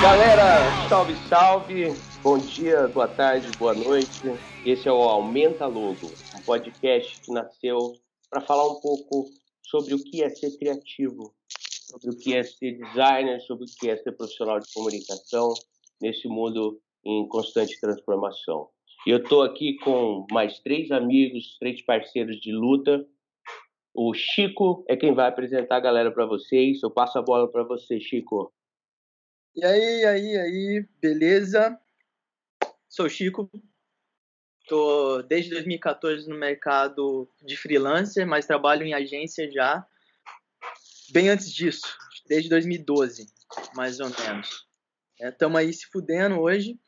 Galera, salve, salve. Bom dia, boa tarde, boa noite. Esse é o Aumenta Logo, um podcast que nasceu para falar um pouco sobre o que é ser criativo, sobre o que é ser designer, sobre o que é ser profissional de comunicação nesse mundo em constante transformação. E eu estou aqui com mais três amigos, três parceiros de luta. O Chico é quem vai apresentar a galera para vocês. Eu passo a bola para você, Chico. E aí, aí, aí, beleza? Sou Chico. Tô desde 2014 no mercado de freelancer, mas trabalho em agência já bem antes disso, desde 2012, mais ou menos. Estamos é, aí se fudendo hoje,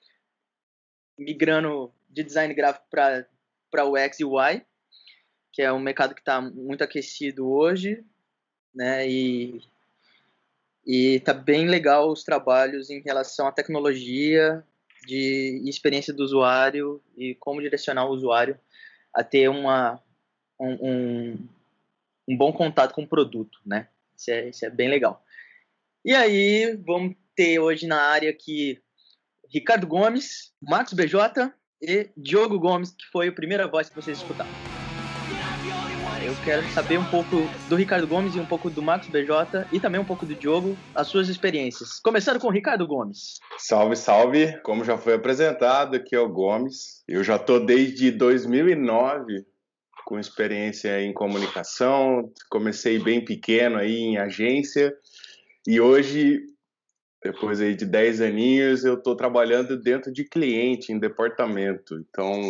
migrando de design gráfico para o X e Y, que é um mercado que está muito aquecido hoje, né? E e tá bem legal os trabalhos em relação à tecnologia de experiência do usuário e como direcionar o usuário a ter uma, um, um, bom contato com o produto, né? Isso é, isso é bem legal. E aí, vamos ter hoje na área aqui Ricardo Gomes, Marcos BJ e Diogo Gomes, que foi a primeira voz que vocês escutaram. Eu quero saber um pouco do Ricardo Gomes e um pouco do Marcos BJ e também um pouco do Diogo, as suas experiências. Começando com o Ricardo Gomes. Salve, salve! Como já foi apresentado, aqui é o Gomes. Eu já estou desde 2009 com experiência em comunicação. Comecei bem pequeno aí em agência e hoje, depois aí de 10 aninhos, eu estou trabalhando dentro de cliente, em departamento. Então,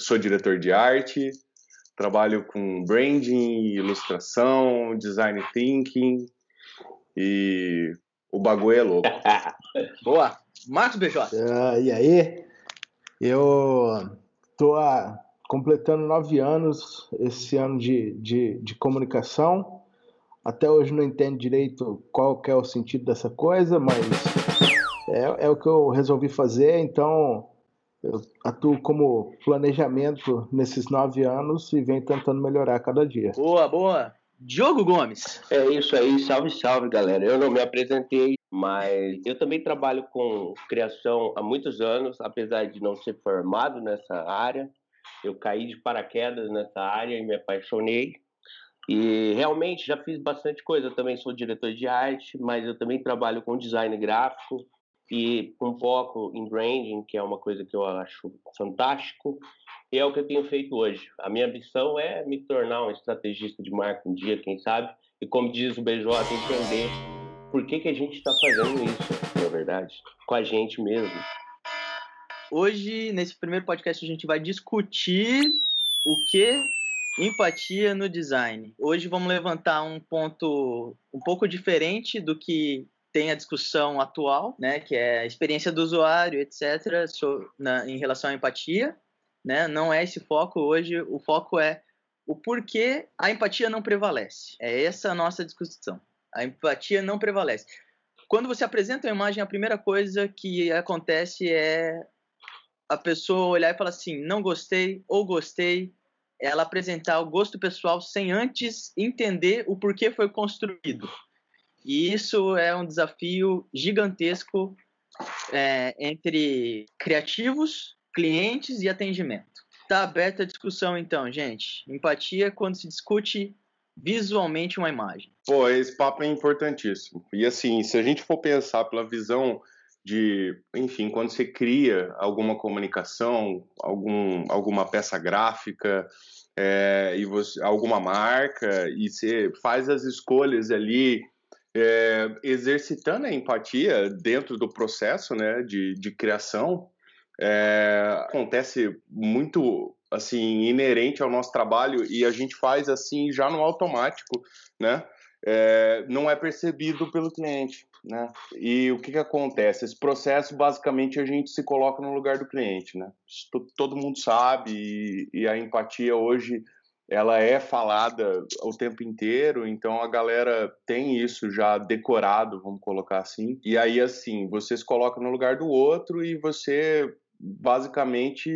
sou diretor de arte, Trabalho com branding, ilustração, design thinking e o bagulho é louco. Boa! Marcos BJ. Uh, e aí? Eu tô completando nove anos esse ano de, de, de comunicação. Até hoje não entendo direito qual que é o sentido dessa coisa, mas é, é o que eu resolvi fazer, então eu atuo como planejamento nesses nove anos e venho tentando melhorar cada dia. Boa, boa. Diogo Gomes. É isso aí, salve, salve, galera. Eu não me apresentei, mas eu também trabalho com criação há muitos anos, apesar de não ser formado nessa área. Eu caí de paraquedas nessa área e me apaixonei. E realmente já fiz bastante coisa. Eu também sou diretor de arte, mas eu também trabalho com design gráfico, e com foco em branding, que é uma coisa que eu acho fantástico, e é o que eu tenho feito hoje. A minha ambição é me tornar um estrategista de marca um dia, quem sabe, e como diz o BJ, entender por que, que a gente está fazendo isso, na verdade, com a gente mesmo. Hoje, nesse primeiro podcast, a gente vai discutir o que empatia no design. Hoje vamos levantar um ponto um pouco diferente do que tem a discussão atual, né, que é a experiência do usuário, etc., so, na, em relação à empatia. Né? Não é esse foco hoje, o foco é o porquê a empatia não prevalece. É essa a nossa discussão. A empatia não prevalece. Quando você apresenta uma imagem, a primeira coisa que acontece é a pessoa olhar e falar assim: não gostei ou gostei. Ela apresentar o gosto pessoal sem antes entender o porquê foi construído. E isso é um desafio gigantesco é, entre criativos, clientes e atendimento. Está aberta a discussão, então, gente. Empatia é quando se discute visualmente uma imagem. Pô, esse papo é importantíssimo. E assim, se a gente for pensar pela visão de, enfim, quando você cria alguma comunicação, algum, alguma peça gráfica, é, e você, alguma marca, e você faz as escolhas ali é, exercitando a empatia dentro do processo né, de, de criação, é, acontece muito assim inerente ao nosso trabalho e a gente faz assim já no automático, né? É, não é percebido pelo cliente, né? E o que, que acontece? Esse processo basicamente a gente se coloca no lugar do cliente, né? Isso todo mundo sabe e, e a empatia hoje ela é falada o tempo inteiro, então a galera tem isso já decorado, vamos colocar assim. E aí, assim, você se coloca no lugar do outro e você basicamente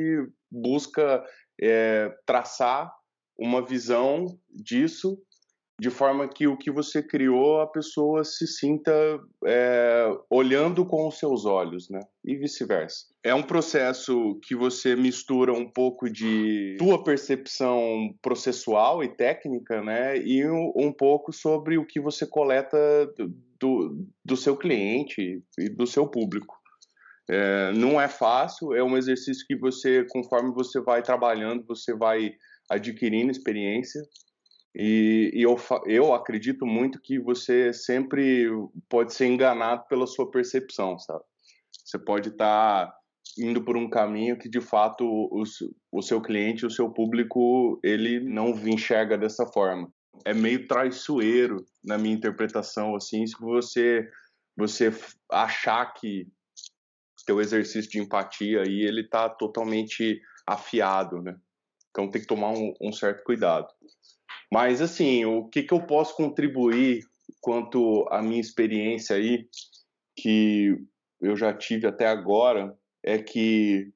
busca é, traçar uma visão disso de forma que o que você criou a pessoa se sinta é, olhando com os seus olhos, né? E vice-versa. É um processo que você mistura um pouco de tua percepção processual e técnica, né? E um, pouco sobre o que você coleta do, do seu cliente e do seu público. É, não é fácil, é um exercício que você, conforme você vai trabalhando, você vai adquirindo experiência. E, e eu, eu acredito muito que você sempre pode ser enganado pela sua percepção, sabe? Você pode estar tá indo por um caminho que de fato o, o seu cliente, o seu público, ele não enxerga dessa forma. É meio traiçoeiro na minha interpretação, assim, se você você achar que teu exercício de empatia aí ele está totalmente afiado, né? Então tem que tomar um, um, certo cuidado. Mas assim, o que, que eu posso contribuir quanto à minha experiência aí, que eu já tive até agora, é que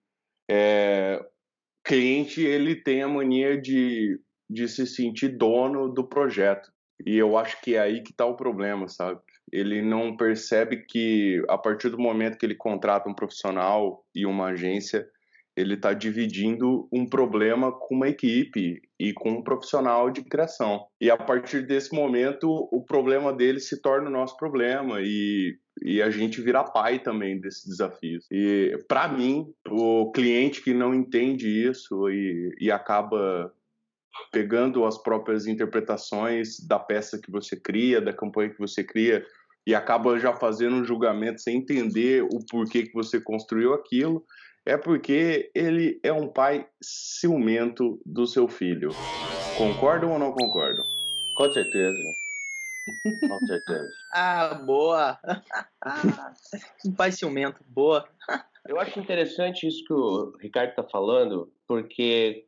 é, cliente ele tem a mania de, de se sentir dono do projeto. E eu acho que é aí que está o problema, sabe? ele não percebe que a partir do momento que ele contrata um profissional e uma agência, ele está dividindo um problema com uma equipe e com um profissional de criação. E a partir desse momento, o problema dele se torna o nosso problema e, e a gente vira pai também desses desafios. E para mim, o cliente que não entende isso e, e acaba pegando as próprias interpretações da peça que você cria, da campanha que você cria, e acaba já fazendo um julgamento sem entender o porquê que você construiu aquilo, é porque ele é um pai ciumento do seu filho. Concordam ou não concordam? Com certeza. Com certeza. ah, boa! um pai ciumento, boa. Eu acho interessante isso que o Ricardo está falando, porque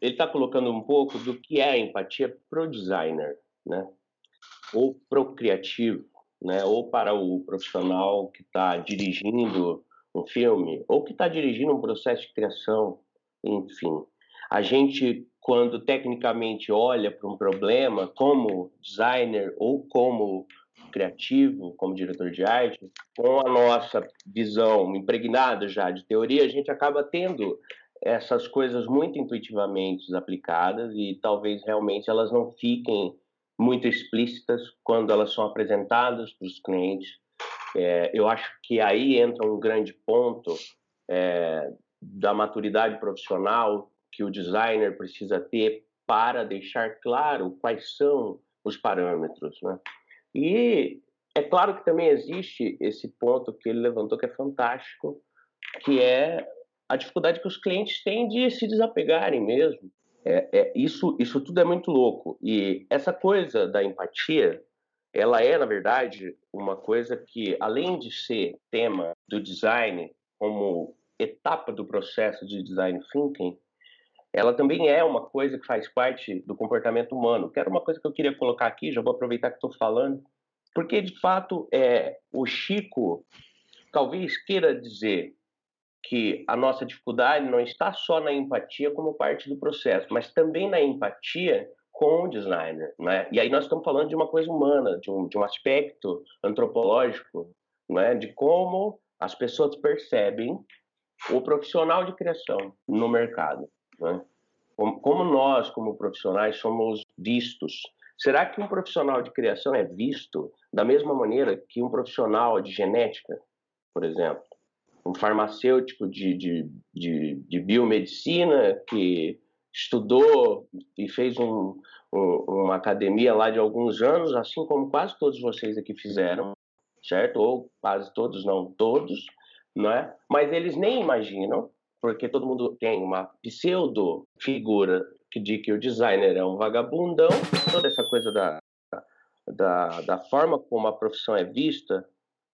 ele está colocando um pouco do que é a empatia pro designer, né? Ou pro criativo né? Ou para o profissional que está dirigindo um filme, ou que está dirigindo um processo de criação, enfim. A gente, quando tecnicamente olha para um problema, como designer ou como criativo, como diretor de arte, com a nossa visão impregnada já de teoria, a gente acaba tendo essas coisas muito intuitivamente aplicadas e talvez realmente elas não fiquem muito explícitas quando elas são apresentadas para os clientes. É, eu acho que aí entra um grande ponto é, da maturidade profissional que o designer precisa ter para deixar claro quais são os parâmetros, né? E é claro que também existe esse ponto que ele levantou que é fantástico, que é a dificuldade que os clientes têm de se desapegarem mesmo. É, é, isso, isso tudo é muito louco. E essa coisa da empatia, ela é, na verdade, uma coisa que, além de ser tema do design, como etapa do processo de design thinking, ela também é uma coisa que faz parte do comportamento humano, que era uma coisa que eu queria colocar aqui, já vou aproveitar que estou falando, porque, de fato, é, o Chico talvez queira dizer que a nossa dificuldade não está só na empatia como parte do processo, mas também na empatia com o designer, né? E aí nós estamos falando de uma coisa humana, de um, de um aspecto antropológico, né? De como as pessoas percebem o profissional de criação no mercado, né? Como, como nós, como profissionais, somos vistos. Será que um profissional de criação é visto da mesma maneira que um profissional de genética, por exemplo? um farmacêutico de, de, de, de biomedicina que estudou e fez um, um, uma academia lá de alguns anos, assim como quase todos vocês aqui fizeram, certo? Ou quase todos, não todos, não é? Mas eles nem imaginam, porque todo mundo tem uma pseudo figura que diz que o designer é um vagabundão, toda essa coisa da, da, da forma como a profissão é vista,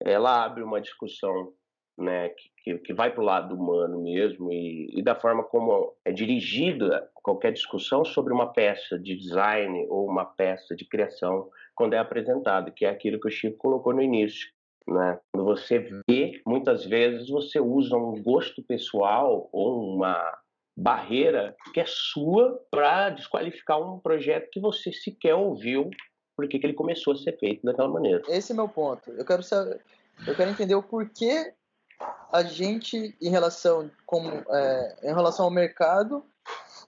ela abre uma discussão né, que, que vai para o lado humano mesmo e, e, da forma como é dirigida qualquer discussão sobre uma peça de design ou uma peça de criação quando é apresentada, que é aquilo que o Chico colocou no início. Né? Quando você vê, muitas vezes você usa um gosto pessoal ou uma, barreira que é sua para desqualificar um projeto que você sequer ouviu porque que ele começou a ser feito daquela maneira. Esse é meu ponto. Eu quero saber, eu quero entender o porquê a gente em relação como é, em relação ao mercado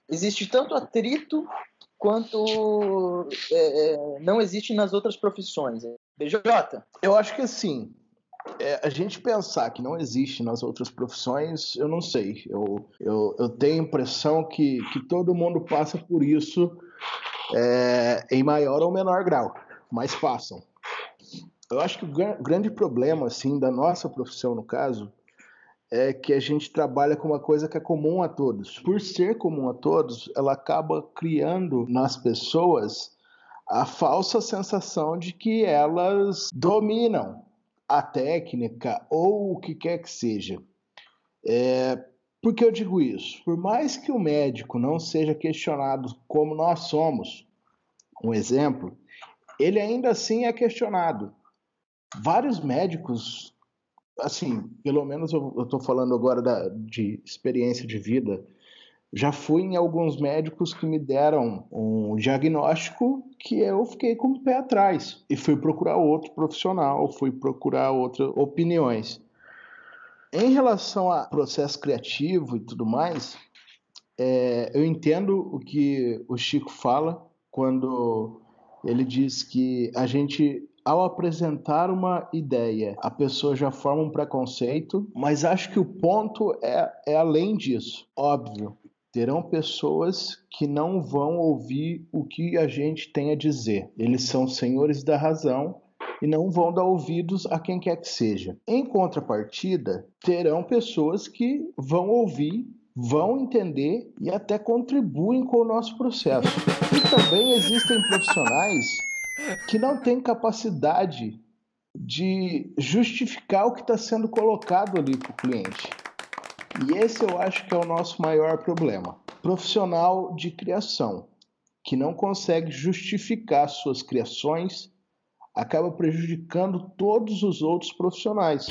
existe tanto atrito quanto é, é não existe nas outras profissões. BJ? Eu acho que assim, é, a gente pensar que não existe nas outras profissões, eu não sei. Eu, eu, eu tenho a impressão que, que todo mundo passa por isso é, em maior ou menor grau, mas passam. Eu acho que o grande problema assim da nossa profissão, no caso, é que a gente trabalha com uma coisa que é comum a todos. Por ser comum a todos, ela acaba criando nas pessoas a falsa sensação de que elas dominam a técnica ou o que quer que seja. É, por que eu digo isso? Por mais que o médico não seja questionado como nós somos, um exemplo, ele ainda assim é questionado. Vários médicos, assim, pelo menos eu estou falando agora da, de experiência de vida, já fui em alguns médicos que me deram um diagnóstico que eu fiquei com o pé atrás e fui procurar outro profissional, fui procurar outras opiniões. Em relação a processo criativo e tudo mais, é, eu entendo o que o Chico fala quando ele diz que a gente ao apresentar uma ideia, a pessoa já forma um preconceito, mas acho que o ponto é, é além disso. Óbvio, terão pessoas que não vão ouvir o que a gente tem a dizer. Eles são senhores da razão e não vão dar ouvidos a quem quer que seja. Em contrapartida, terão pessoas que vão ouvir, vão entender e até contribuem com o nosso processo. E também existem profissionais que não têm capacidade de justificar o que está sendo colocado ali para o cliente. E esse eu acho que é o nosso maior problema. Profissional de criação que não consegue justificar suas criações acaba prejudicando todos os outros profissionais.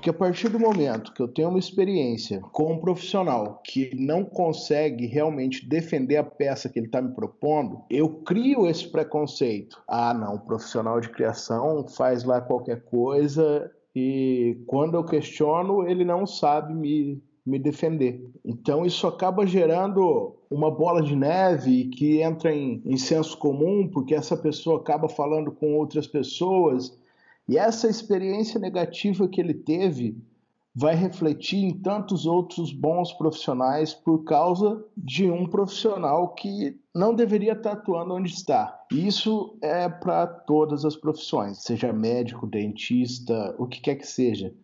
Porque a partir do momento que eu tenho uma experiência com um profissional que não consegue realmente defender a peça que ele está me propondo, eu crio esse preconceito. Ah, não, profissional de criação faz lá qualquer coisa e quando eu questiono, ele não sabe me, me defender. Então isso acaba gerando uma bola de neve que entra em, em senso comum, porque essa pessoa acaba falando com outras pessoas, e essa experiência negativa que ele teve vai refletir em tantos outros bons profissionais por causa de um profissional que não deveria estar atuando onde está. Isso é para todas as profissões, seja médico, dentista, o que quer que seja.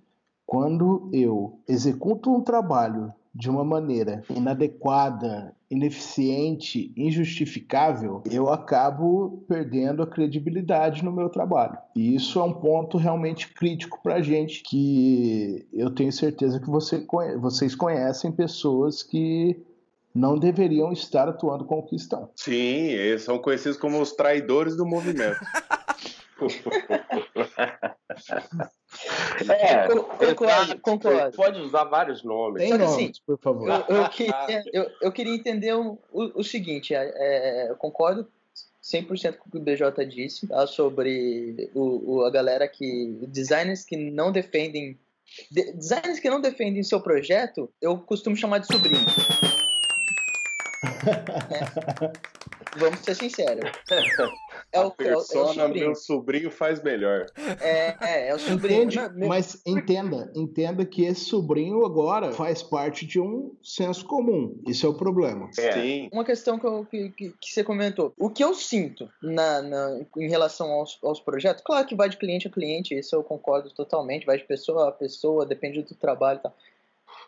Quando eu executo um trabalho de uma maneira inadequada, ineficiente, injustificável, eu acabo perdendo a credibilidade no meu trabalho. E isso é um ponto realmente crítico para a gente, que eu tenho certeza que você, vocês conhecem pessoas que não deveriam estar atuando como que estão. Sim, eles são conhecidos como os traidores do movimento. É, concordo, concordo. Pode usar vários nomes. Tem nomes, assim, por favor. Eu, eu, queria, eu, eu queria entender o, o, o seguinte, é, é, eu concordo 100% com o que o BJ disse tá, sobre o, o, a galera que... Designers que não defendem... De, designers que não defendem seu projeto, eu costumo chamar de sobrinho. é. Vamos ser sinceros. É o, a persona é o, é o meu sobrinho faz melhor. É, é, é o sobrinho. Entende, mas entenda, entenda que esse sobrinho agora faz parte de um senso comum. Isso é o problema. É. Sim. Uma questão que, eu, que, que, que, você comentou. O que eu sinto na, na, em relação aos, aos projetos, claro que vai de cliente a cliente, isso eu concordo totalmente, vai de pessoa a pessoa, depende do trabalho e tal.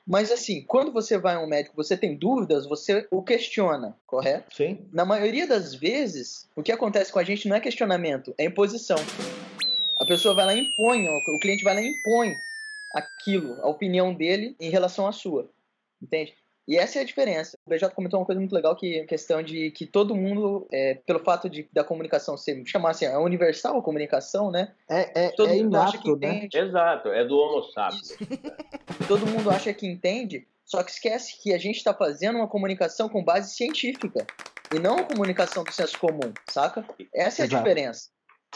Mas assim, quando você vai a um médico, você tem dúvidas, você o questiona, correto? Sim. Na maioria das vezes, o que acontece com a gente não é questionamento, é imposição. A pessoa vai lá e impõe, o cliente vai lá e impõe aquilo, a opinião dele em relação à sua. Entende? E essa é a diferença. O BJ comentou uma coisa muito legal que a questão de que todo mundo, é, pelo fato de da comunicação ser, chamar assim, é universal a comunicação, né? É, é, todo é mundo inato, acha que né? entende. Exato, é do homo sapiens. todo mundo acha que entende, Só que esquece que a gente está fazendo uma comunicação com base científica e não uma comunicação do senso comum, saca? Essa é Exato. a diferença.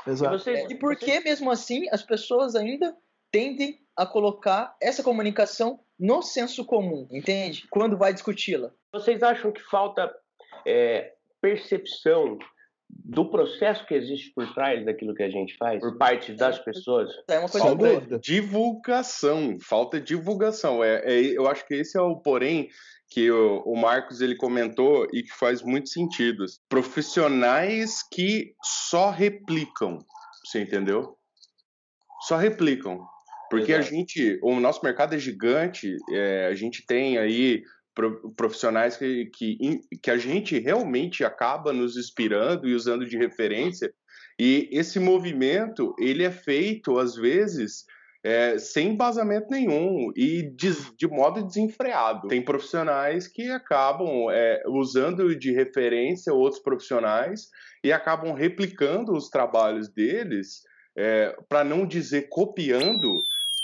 Exato. E, e por que, mesmo assim, as pessoas ainda tendem a colocar essa comunicação no senso comum, entende? Quando vai discuti-la. Vocês acham que falta é, percepção do processo que existe por trás daquilo que a gente faz, por parte das pessoas. É uma coisa falta divulgação, falta divulgação. É, é, eu acho que esse é o porém que o, o, Marcos ele comentou e que faz muito sentido. Profissionais que só replicam, você entendeu? Só replicam. Porque Exato. a gente, o nosso mercado é gigante, é, a gente tem aí profissionais que, que, que a gente realmente acaba nos inspirando e usando de referência. E esse movimento, ele é feito, às vezes, é, sem embasamento nenhum e de, de, modo desenfreado. Tem profissionais que acabam é, usando de referência outros profissionais e acabam replicando os trabalhos deles, é, para não dizer copiando,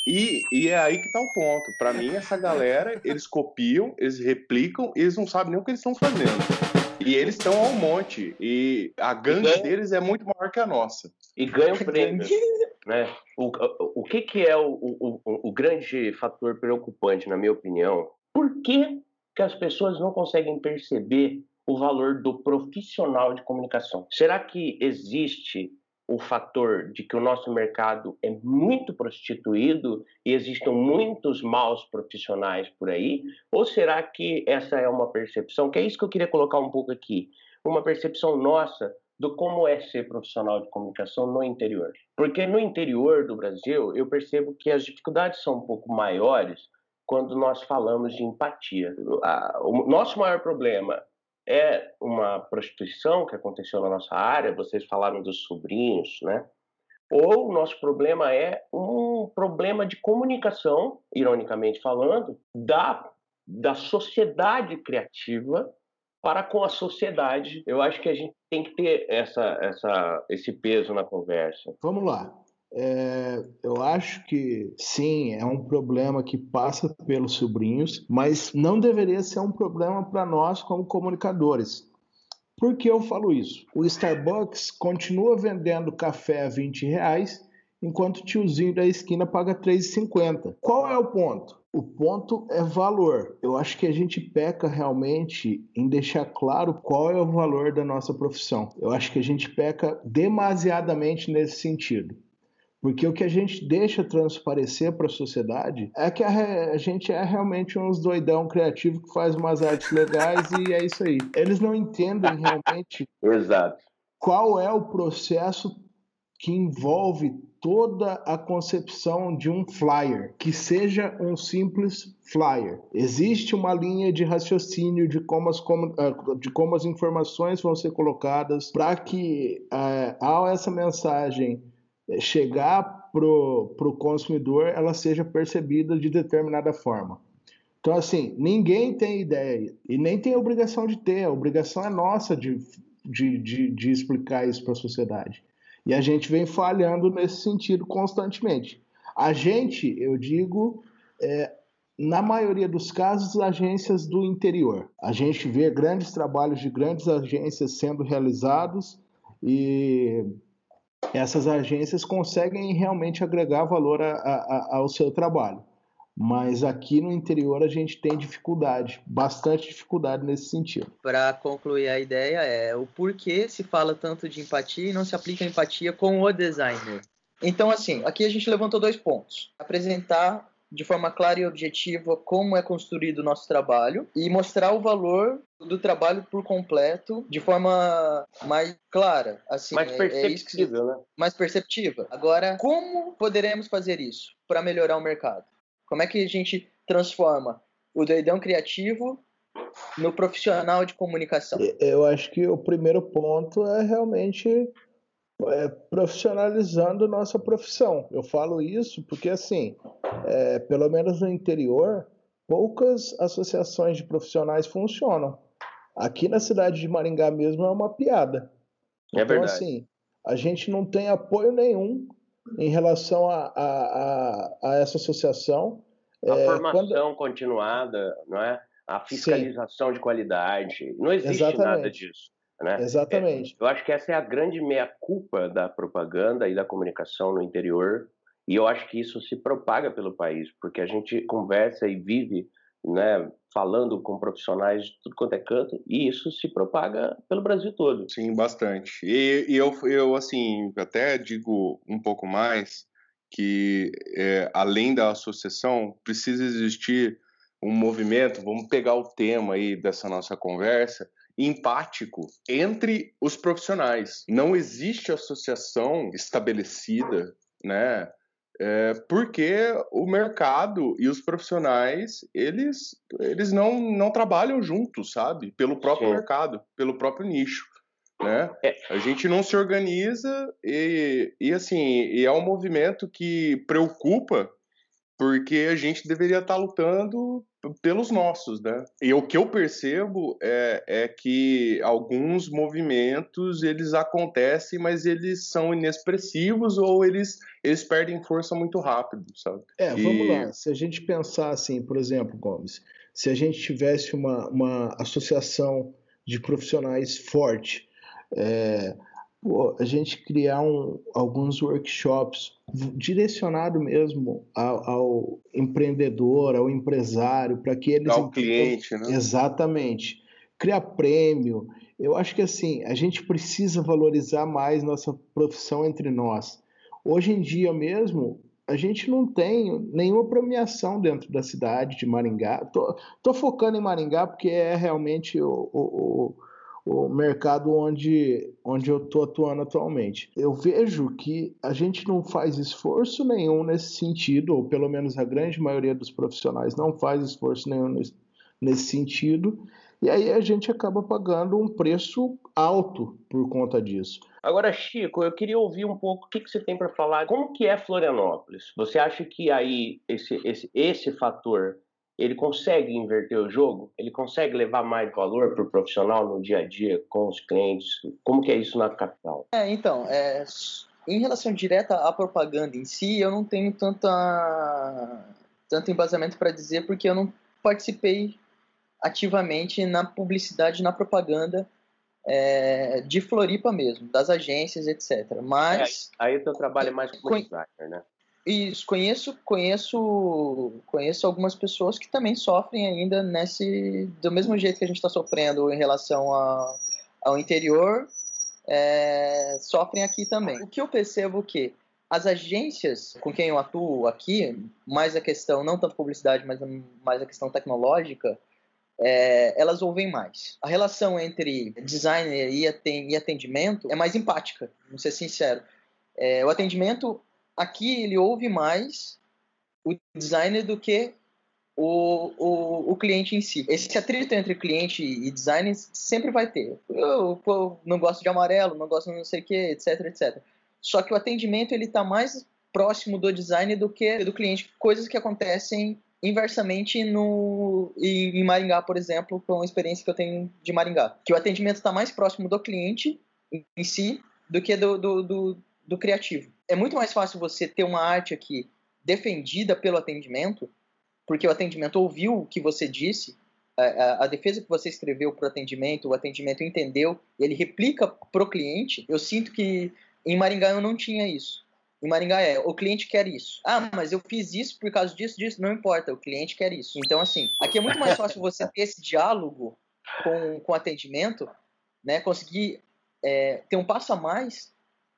e, e, é aí que tá o ponto. Para mim, essa galera, eles copiam, eles replicam, eles não sabem nem o que eles estão fazendo. E eles estão ao monte. E a gangue ganha... deles é muito maior que a nossa. E ganham prêmio. né? O, o, o que, que é o, o, o grande fator preocupante, na minha opinião? Por que, que as pessoas não conseguem perceber o valor do profissional de comunicação? Será que existe o fator de que o nosso mercado é muito prostituído e existam muitos maus profissionais por aí? Ou será que essa é uma percepção, que é isso que eu queria colocar um pouco aqui, uma percepção nossa do como é ser profissional de comunicação no interior? Porque no interior do Brasil, eu percebo que as dificuldades são um pouco maiores quando nós falamos de empatia. O nosso maior problema é uma prostituição que aconteceu na nossa área, vocês falaram dos sobrinhos, né? Ou o nosso problema é um problema de comunicação, ironicamente falando, da, da sociedade criativa para com a sociedade. Eu acho que a gente tem que ter essa, essa, esse peso na conversa. Vamos lá. É, eu acho que sim, é um problema que passa pelos sobrinhos, mas não deveria ser um problema para nós como comunicadores. Por que eu falo isso? O Starbucks continua vendendo café a 20 reais, enquanto o tiozinho da esquina paga 3,50. Qual é o ponto? O ponto é valor. Eu acho que a gente peca realmente em deixar claro qual é o valor da nossa profissão. Eu acho que a gente peca demasiadamente nesse sentido. Porque o que a gente deixa transparecer para a sociedade é que a, a, gente é realmente uns doidão criativo que faz umas artes legais e é isso aí. Eles não entendem realmente Exato. qual é o processo que envolve toda a concepção de um flyer, que seja um simples flyer. Existe uma linha de raciocínio de como as, ah, de como as informações vão ser colocadas para que, uh, ao essa mensagem chegar para o consumidor, ela seja percebida de determinada forma. Então, assim, ninguém tem ideia e nem tem obrigação de ter, a obrigação é nossa de, de, de, de explicar isso para a sociedade. E a gente vem falhando nesse sentido constantemente. A gente, eu digo, é, na maioria dos casos, agências do interior. A gente vê grandes trabalhos de grandes agências sendo realizados e essas agências conseguem realmente agregar valor a, a, ao seu trabalho. Mas aqui no interior a gente tem dificuldade, bastante dificuldade nesse sentido. Para concluir a ideia, é o porquê se fala tanto de empatia e não se aplica empatia com o designer. Então, assim, aqui a gente levantou dois pontos. Apresentar de forma clara e objetiva como é construído o nosso trabalho e mostrar o valor do trabalho por completo de forma mais clara, assim, mais perceptível, é, é né? Mais perceptiva. Agora, como poderemos fazer isso para melhorar o mercado? Como é que a gente transforma o doidão criativo no profissional de comunicação? Eu acho que o primeiro ponto é realmente é, profissionalizando nossa profissão. Eu falo isso porque, assim, é, pelo menos no interior, poucas associações de profissionais funcionam. Aqui na cidade de Maringá mesmo é uma piada. É então, verdade. assim, a gente não tem apoio nenhum em relação a, a, a, a essa associação. A é, formação quando... continuada, não é? A fiscalização Sim. de qualidade. Não existe Exatamente. nada disso. Né? Exatamente. É, eu acho que essa é a grande meia-culpa da propaganda e da comunicação no interior, e eu acho que isso se propaga pelo país, porque a gente conversa e vive né, falando com profissionais de tudo quanto é canto, e isso se propaga pelo Brasil todo. Sim, bastante. E, e eu, eu, assim, até digo um pouco mais que, é, além da associação, precisa existir um movimento, vamos pegar o tema aí dessa nossa conversa, empático entre os profissionais. Não existe associação estabelecida, né? É, porque o mercado e os profissionais eles eles não, não trabalham juntos, sabe? Pelo próprio Sim. mercado, pelo próprio nicho, né? É. A gente não se organiza e, e assim e é um movimento que preocupa porque a gente deveria estar lutando pelos nossos, né? E o que eu percebo é, é que alguns movimentos eles acontecem, mas eles são inexpressivos ou eles, eles perdem força muito rápido, sabe? É, vamos e... lá. Se a gente pensar assim, por exemplo, Gomes, se a gente tivesse uma, uma associação de profissionais forte, é, pô, a gente criar um, alguns workshops direcionado mesmo ao, ao, empreendedor, ao empresário, para que eles ao cliente, né? Exatamente. Criar prêmio. Eu acho que assim, a gente precisa valorizar mais nossa profissão entre nós. Hoje em dia mesmo, a gente não tem nenhuma premiação dentro da cidade de Maringá. Tô, tô focando em Maringá porque é realmente o, o o mercado onde, onde eu estou atuando atualmente. Eu vejo que a gente não faz esforço nenhum nesse sentido, ou pelo menos a grande maioria dos profissionais não faz esforço nenhum nesse, nesse sentido, e aí a gente acaba pagando um preço alto por conta disso. Agora, Chico, eu queria ouvir um pouco o que, que você tem para falar. Como que é Florianópolis? Você acha que aí esse, esse, esse fator ele consegue inverter o jogo? Ele consegue levar mais valor para o profissional no dia a dia com os clientes? Como que é isso na capital? É, então, é, em relação direta à propaganda em si, eu não tenho tanta, tanto embasamento para dizer porque eu não participei ativamente na publicidade, na propaganda é, de Floripa mesmo, das agências, etc. Mas é, aí o seu trabalho é mais como designer, né? Isso, conheço, conheço, conheço algumas pessoas que também sofrem ainda nesse, do mesmo jeito que a gente está sofrendo em relação a, ao interior, é, sofrem aqui também. O que eu percebo que as agências com quem eu atuo aqui, mais a questão, não tanto publicidade, mas mais a questão tecnológica, é, elas ouvem mais. A relação entre designer e atendimento é mais empática, vou ser sincero. É, o atendimento aqui ele ouve mais o designer do que o, o, o, cliente em si. Esse atrito entre cliente e designer sempre vai ter. Eu, eu não gosto de amarelo, não gosto de não sei o que, etc, etc. Só que o atendimento ele está mais próximo do design do que do cliente. Coisas que acontecem inversamente no em Maringá, por exemplo, com a experiência que eu tenho de Maringá. Que o atendimento está mais próximo do cliente em si do que do, do, do, do criativo é muito mais fácil você ter uma arte aqui defendida pelo atendimento, porque o atendimento ouviu o que você disse, a, a, defesa que você escreveu para o atendimento, o atendimento entendeu, ele replica para o cliente. Eu sinto que em Maringá eu não tinha isso. Em Maringá é, o cliente quer isso. Ah, mas eu fiz isso por causa disso, disso. Não importa, o cliente quer isso. Então, assim, aqui é muito mais fácil você ter esse diálogo com, com o atendimento, né? Conseguir é, ter um passo a mais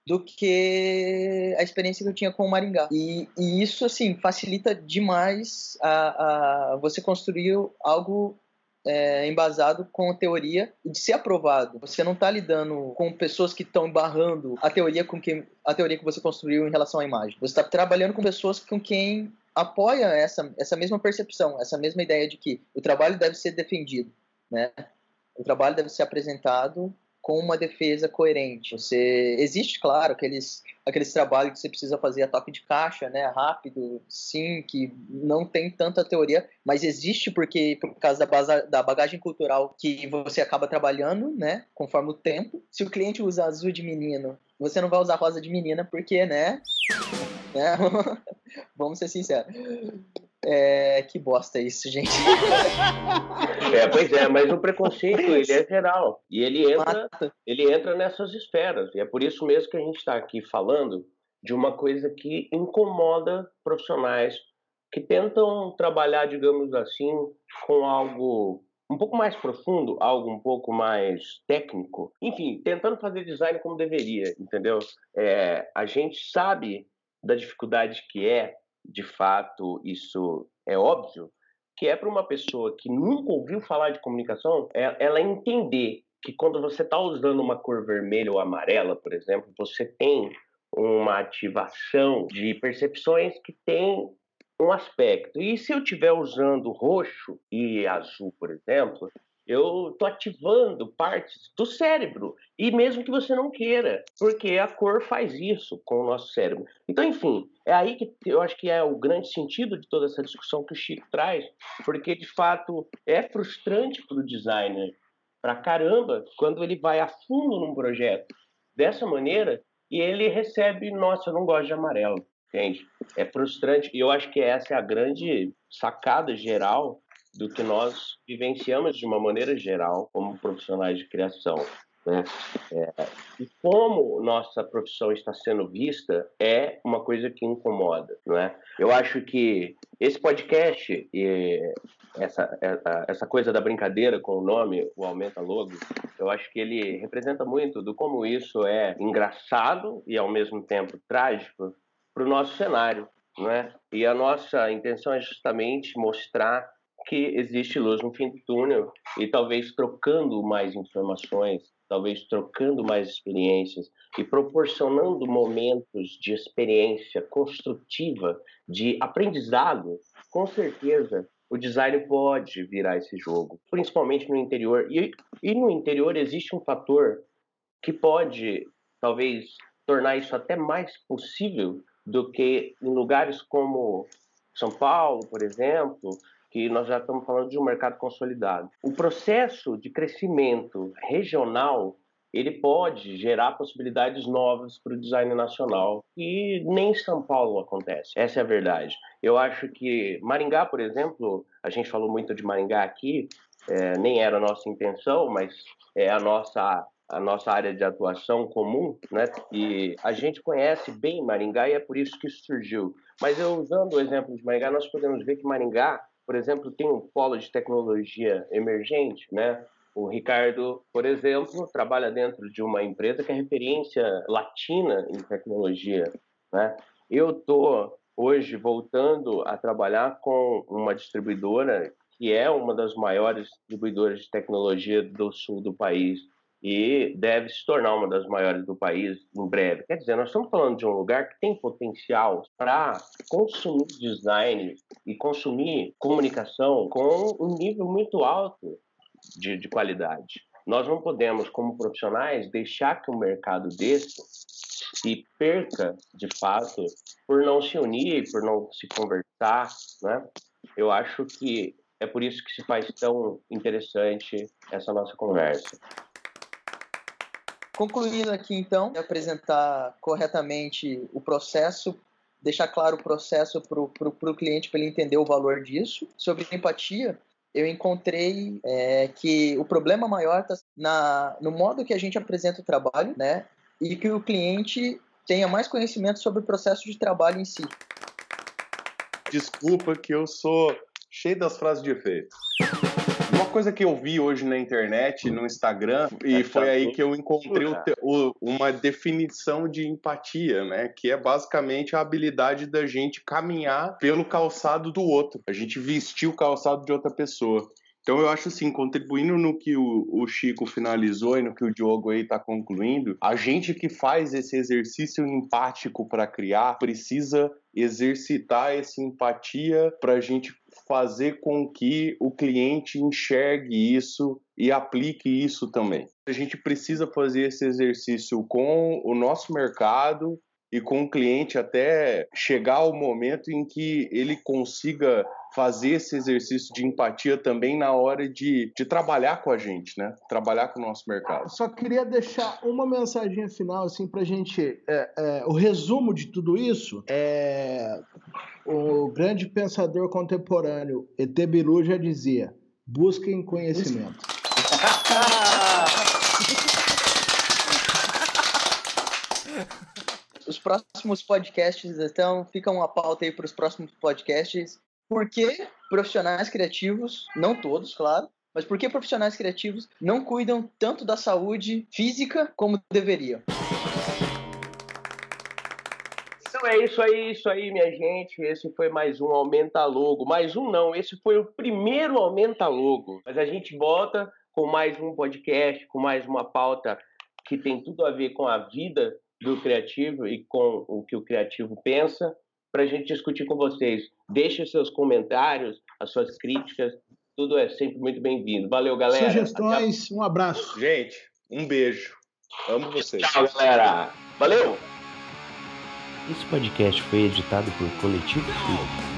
do que a experiência que eu tinha com o Maringá. E, e isso, assim, facilita demais a, a você construir algo é, embasado com teoria e de ser aprovado. Você não está lidando com pessoas que estão barrando a teoria com quem a teoria que você construiu em relação à imagem. Você está trabalhando com pessoas com quem apoia essa, essa mesma percepção, essa mesma ideia de que o trabalho deve ser defendido, né? O trabalho deve ser apresentado com uma defesa coerente. Você existe, claro, aqueles aqueles trabalhos que você precisa fazer a toque de caixa, né, rápido, sim, que não tem tanta teoria, mas existe porque por causa da, base, da bagagem cultural que você acaba trabalhando, né, conforme o tempo. Se o cliente usa azul de menino, você não vai usar rosa de menina porque, né, né? Vamos ser sinceros. É, que bosta isso, gente. É, pois é, mas o preconceito ele é geral e ele entra, ele entra nessas esferas e é por isso mesmo que a gente está aqui falando de uma coisa que incomoda profissionais que tentam trabalhar, digamos assim, com algo um pouco mais profundo, algo um pouco mais técnico, enfim, tentando fazer design como deveria, entendeu? É, a gente sabe da dificuldade que é, de fato, isso é óbvio, que é para uma pessoa que nunca ouviu falar de comunicação, é, ela entender que quando você está usando uma cor vermelha ou amarela, por exemplo, você tem uma ativação de percepções que tem um aspecto. E se eu estiver usando roxo e azul, por exemplo, eu estou ativando partes do cérebro, e mesmo que você não queira, porque a cor faz isso com o nosso cérebro. Então, enfim, é aí que eu acho que é o grande sentido de toda essa discussão que o Chico traz, porque de fato é frustrante para o designer, para caramba, quando ele vai a fundo num projeto dessa maneira e ele recebe, nossa, eu não gosto de amarelo, entende? É frustrante, e eu acho que essa é a grande sacada geral do que nós vivenciamos de uma maneira geral como profissionais de criação. Né? É, e como nossa profissão está sendo vista é uma coisa que incomoda, não é? Eu acho que esse podcast e essa, essa coisa da brincadeira com o nome, o Aumenta Logo, eu acho que ele representa muito do como isso é engraçado e ao mesmo tempo trágico para o nosso cenário, não é? E a nossa intenção é justamente mostrar que existe luz no fim do túnel e talvez trocando mais informações, talvez trocando mais experiências e proporcionando momentos de experiência construtiva, de aprendizado, com certeza o design pode virar esse jogo, principalmente no interior. E, e no interior existe um fator que pode, talvez, tornar isso até mais possível do que em lugares como São Paulo, por exemplo, que nós já estamos falando de um mercado consolidado. O processo de crescimento regional ele pode gerar possibilidades novas para o design nacional e nem em São Paulo acontece. Essa é a verdade. Eu acho que Maringá, por exemplo, a gente falou muito de Maringá aqui, é, nem era a nossa intenção, mas é a nossa a nossa área de atuação comum, né? E a gente conhece bem Maringá e é por isso que isso surgiu. Mas eu usando o exemplo de Maringá, nós podemos ver que Maringá por exemplo, tem um polo de tecnologia emergente, né? O Ricardo, por exemplo, trabalha dentro de uma empresa que é referência latina em tecnologia, né? Eu estou hoje voltando a trabalhar com uma distribuidora que é uma das maiores distribuidoras de tecnologia do sul do país, e deve se tornar uma das maiores do país em breve. Quer dizer, nós estamos falando de um lugar que tem potencial para consumir design e consumir comunicação com um nível muito alto de, de qualidade. Nós não podemos, como profissionais, deixar que um mercado desse se perca, de fato, por não se unir, por não se conversar, né? Eu acho que é por isso que se faz tão interessante essa nossa conversa. Concluindo aqui, então, apresentar corretamente o processo, deixar claro o processo para o cliente para ele entender o valor disso. Sobre empatia, eu encontrei é, que o problema maior está no modo que a gente apresenta o trabalho, né? E que o cliente tenha mais conhecimento sobre o processo de trabalho em si. Desculpa que eu sou cheio das frases de efeito. Uma coisa que eu vi hoje na internet, no Instagram, e foi aí que eu encontrei o, o, uma definição de empatia, né? Que é basicamente a habilidade da gente caminhar pelo calçado do outro, a gente vestir o calçado de outra pessoa. Então eu acho assim, contribuindo no que o, o Chico finalizou e no que o Diogo aí está concluindo, a gente que faz esse exercício empático para criar precisa exercitar essa empatia para a gente fazer com que o cliente enxergue isso e aplique isso também. A gente precisa fazer esse exercício com o nosso mercado e com o cliente até chegar ao momento em que ele consiga fazer esse exercício de empatia também na hora de, de trabalhar com a gente, né? Trabalhar com o nosso mercado. Só queria deixar uma mensagem final, assim, para a gente. É, é, o resumo de tudo isso é o grande pensador contemporâneo Etebilu já dizia: busquem conhecimento. Os próximos podcasts, então, fica uma pauta aí para os próximos podcasts. Por que profissionais criativos, não todos, claro, mas por que profissionais criativos não cuidam tanto da saúde física como deveriam? Então é isso aí, isso aí, minha gente. Esse foi mais um Aumenta Logo. Mais um não, esse foi o primeiro Aumenta Logo. Mas a gente volta com mais um podcast, com mais uma pauta que tem tudo a ver com a vida do criativo e com o que o criativo pensa, para a gente discutir com vocês. Deixe seus comentários, as suas críticas, tudo é sempre muito bem-vindo. Valeu, galera. Sugestões, um abraço. Gente, um beijo. Amo vocês. Tchau, galera. Valeu! Esse podcast foi editado por Coletivo Filho.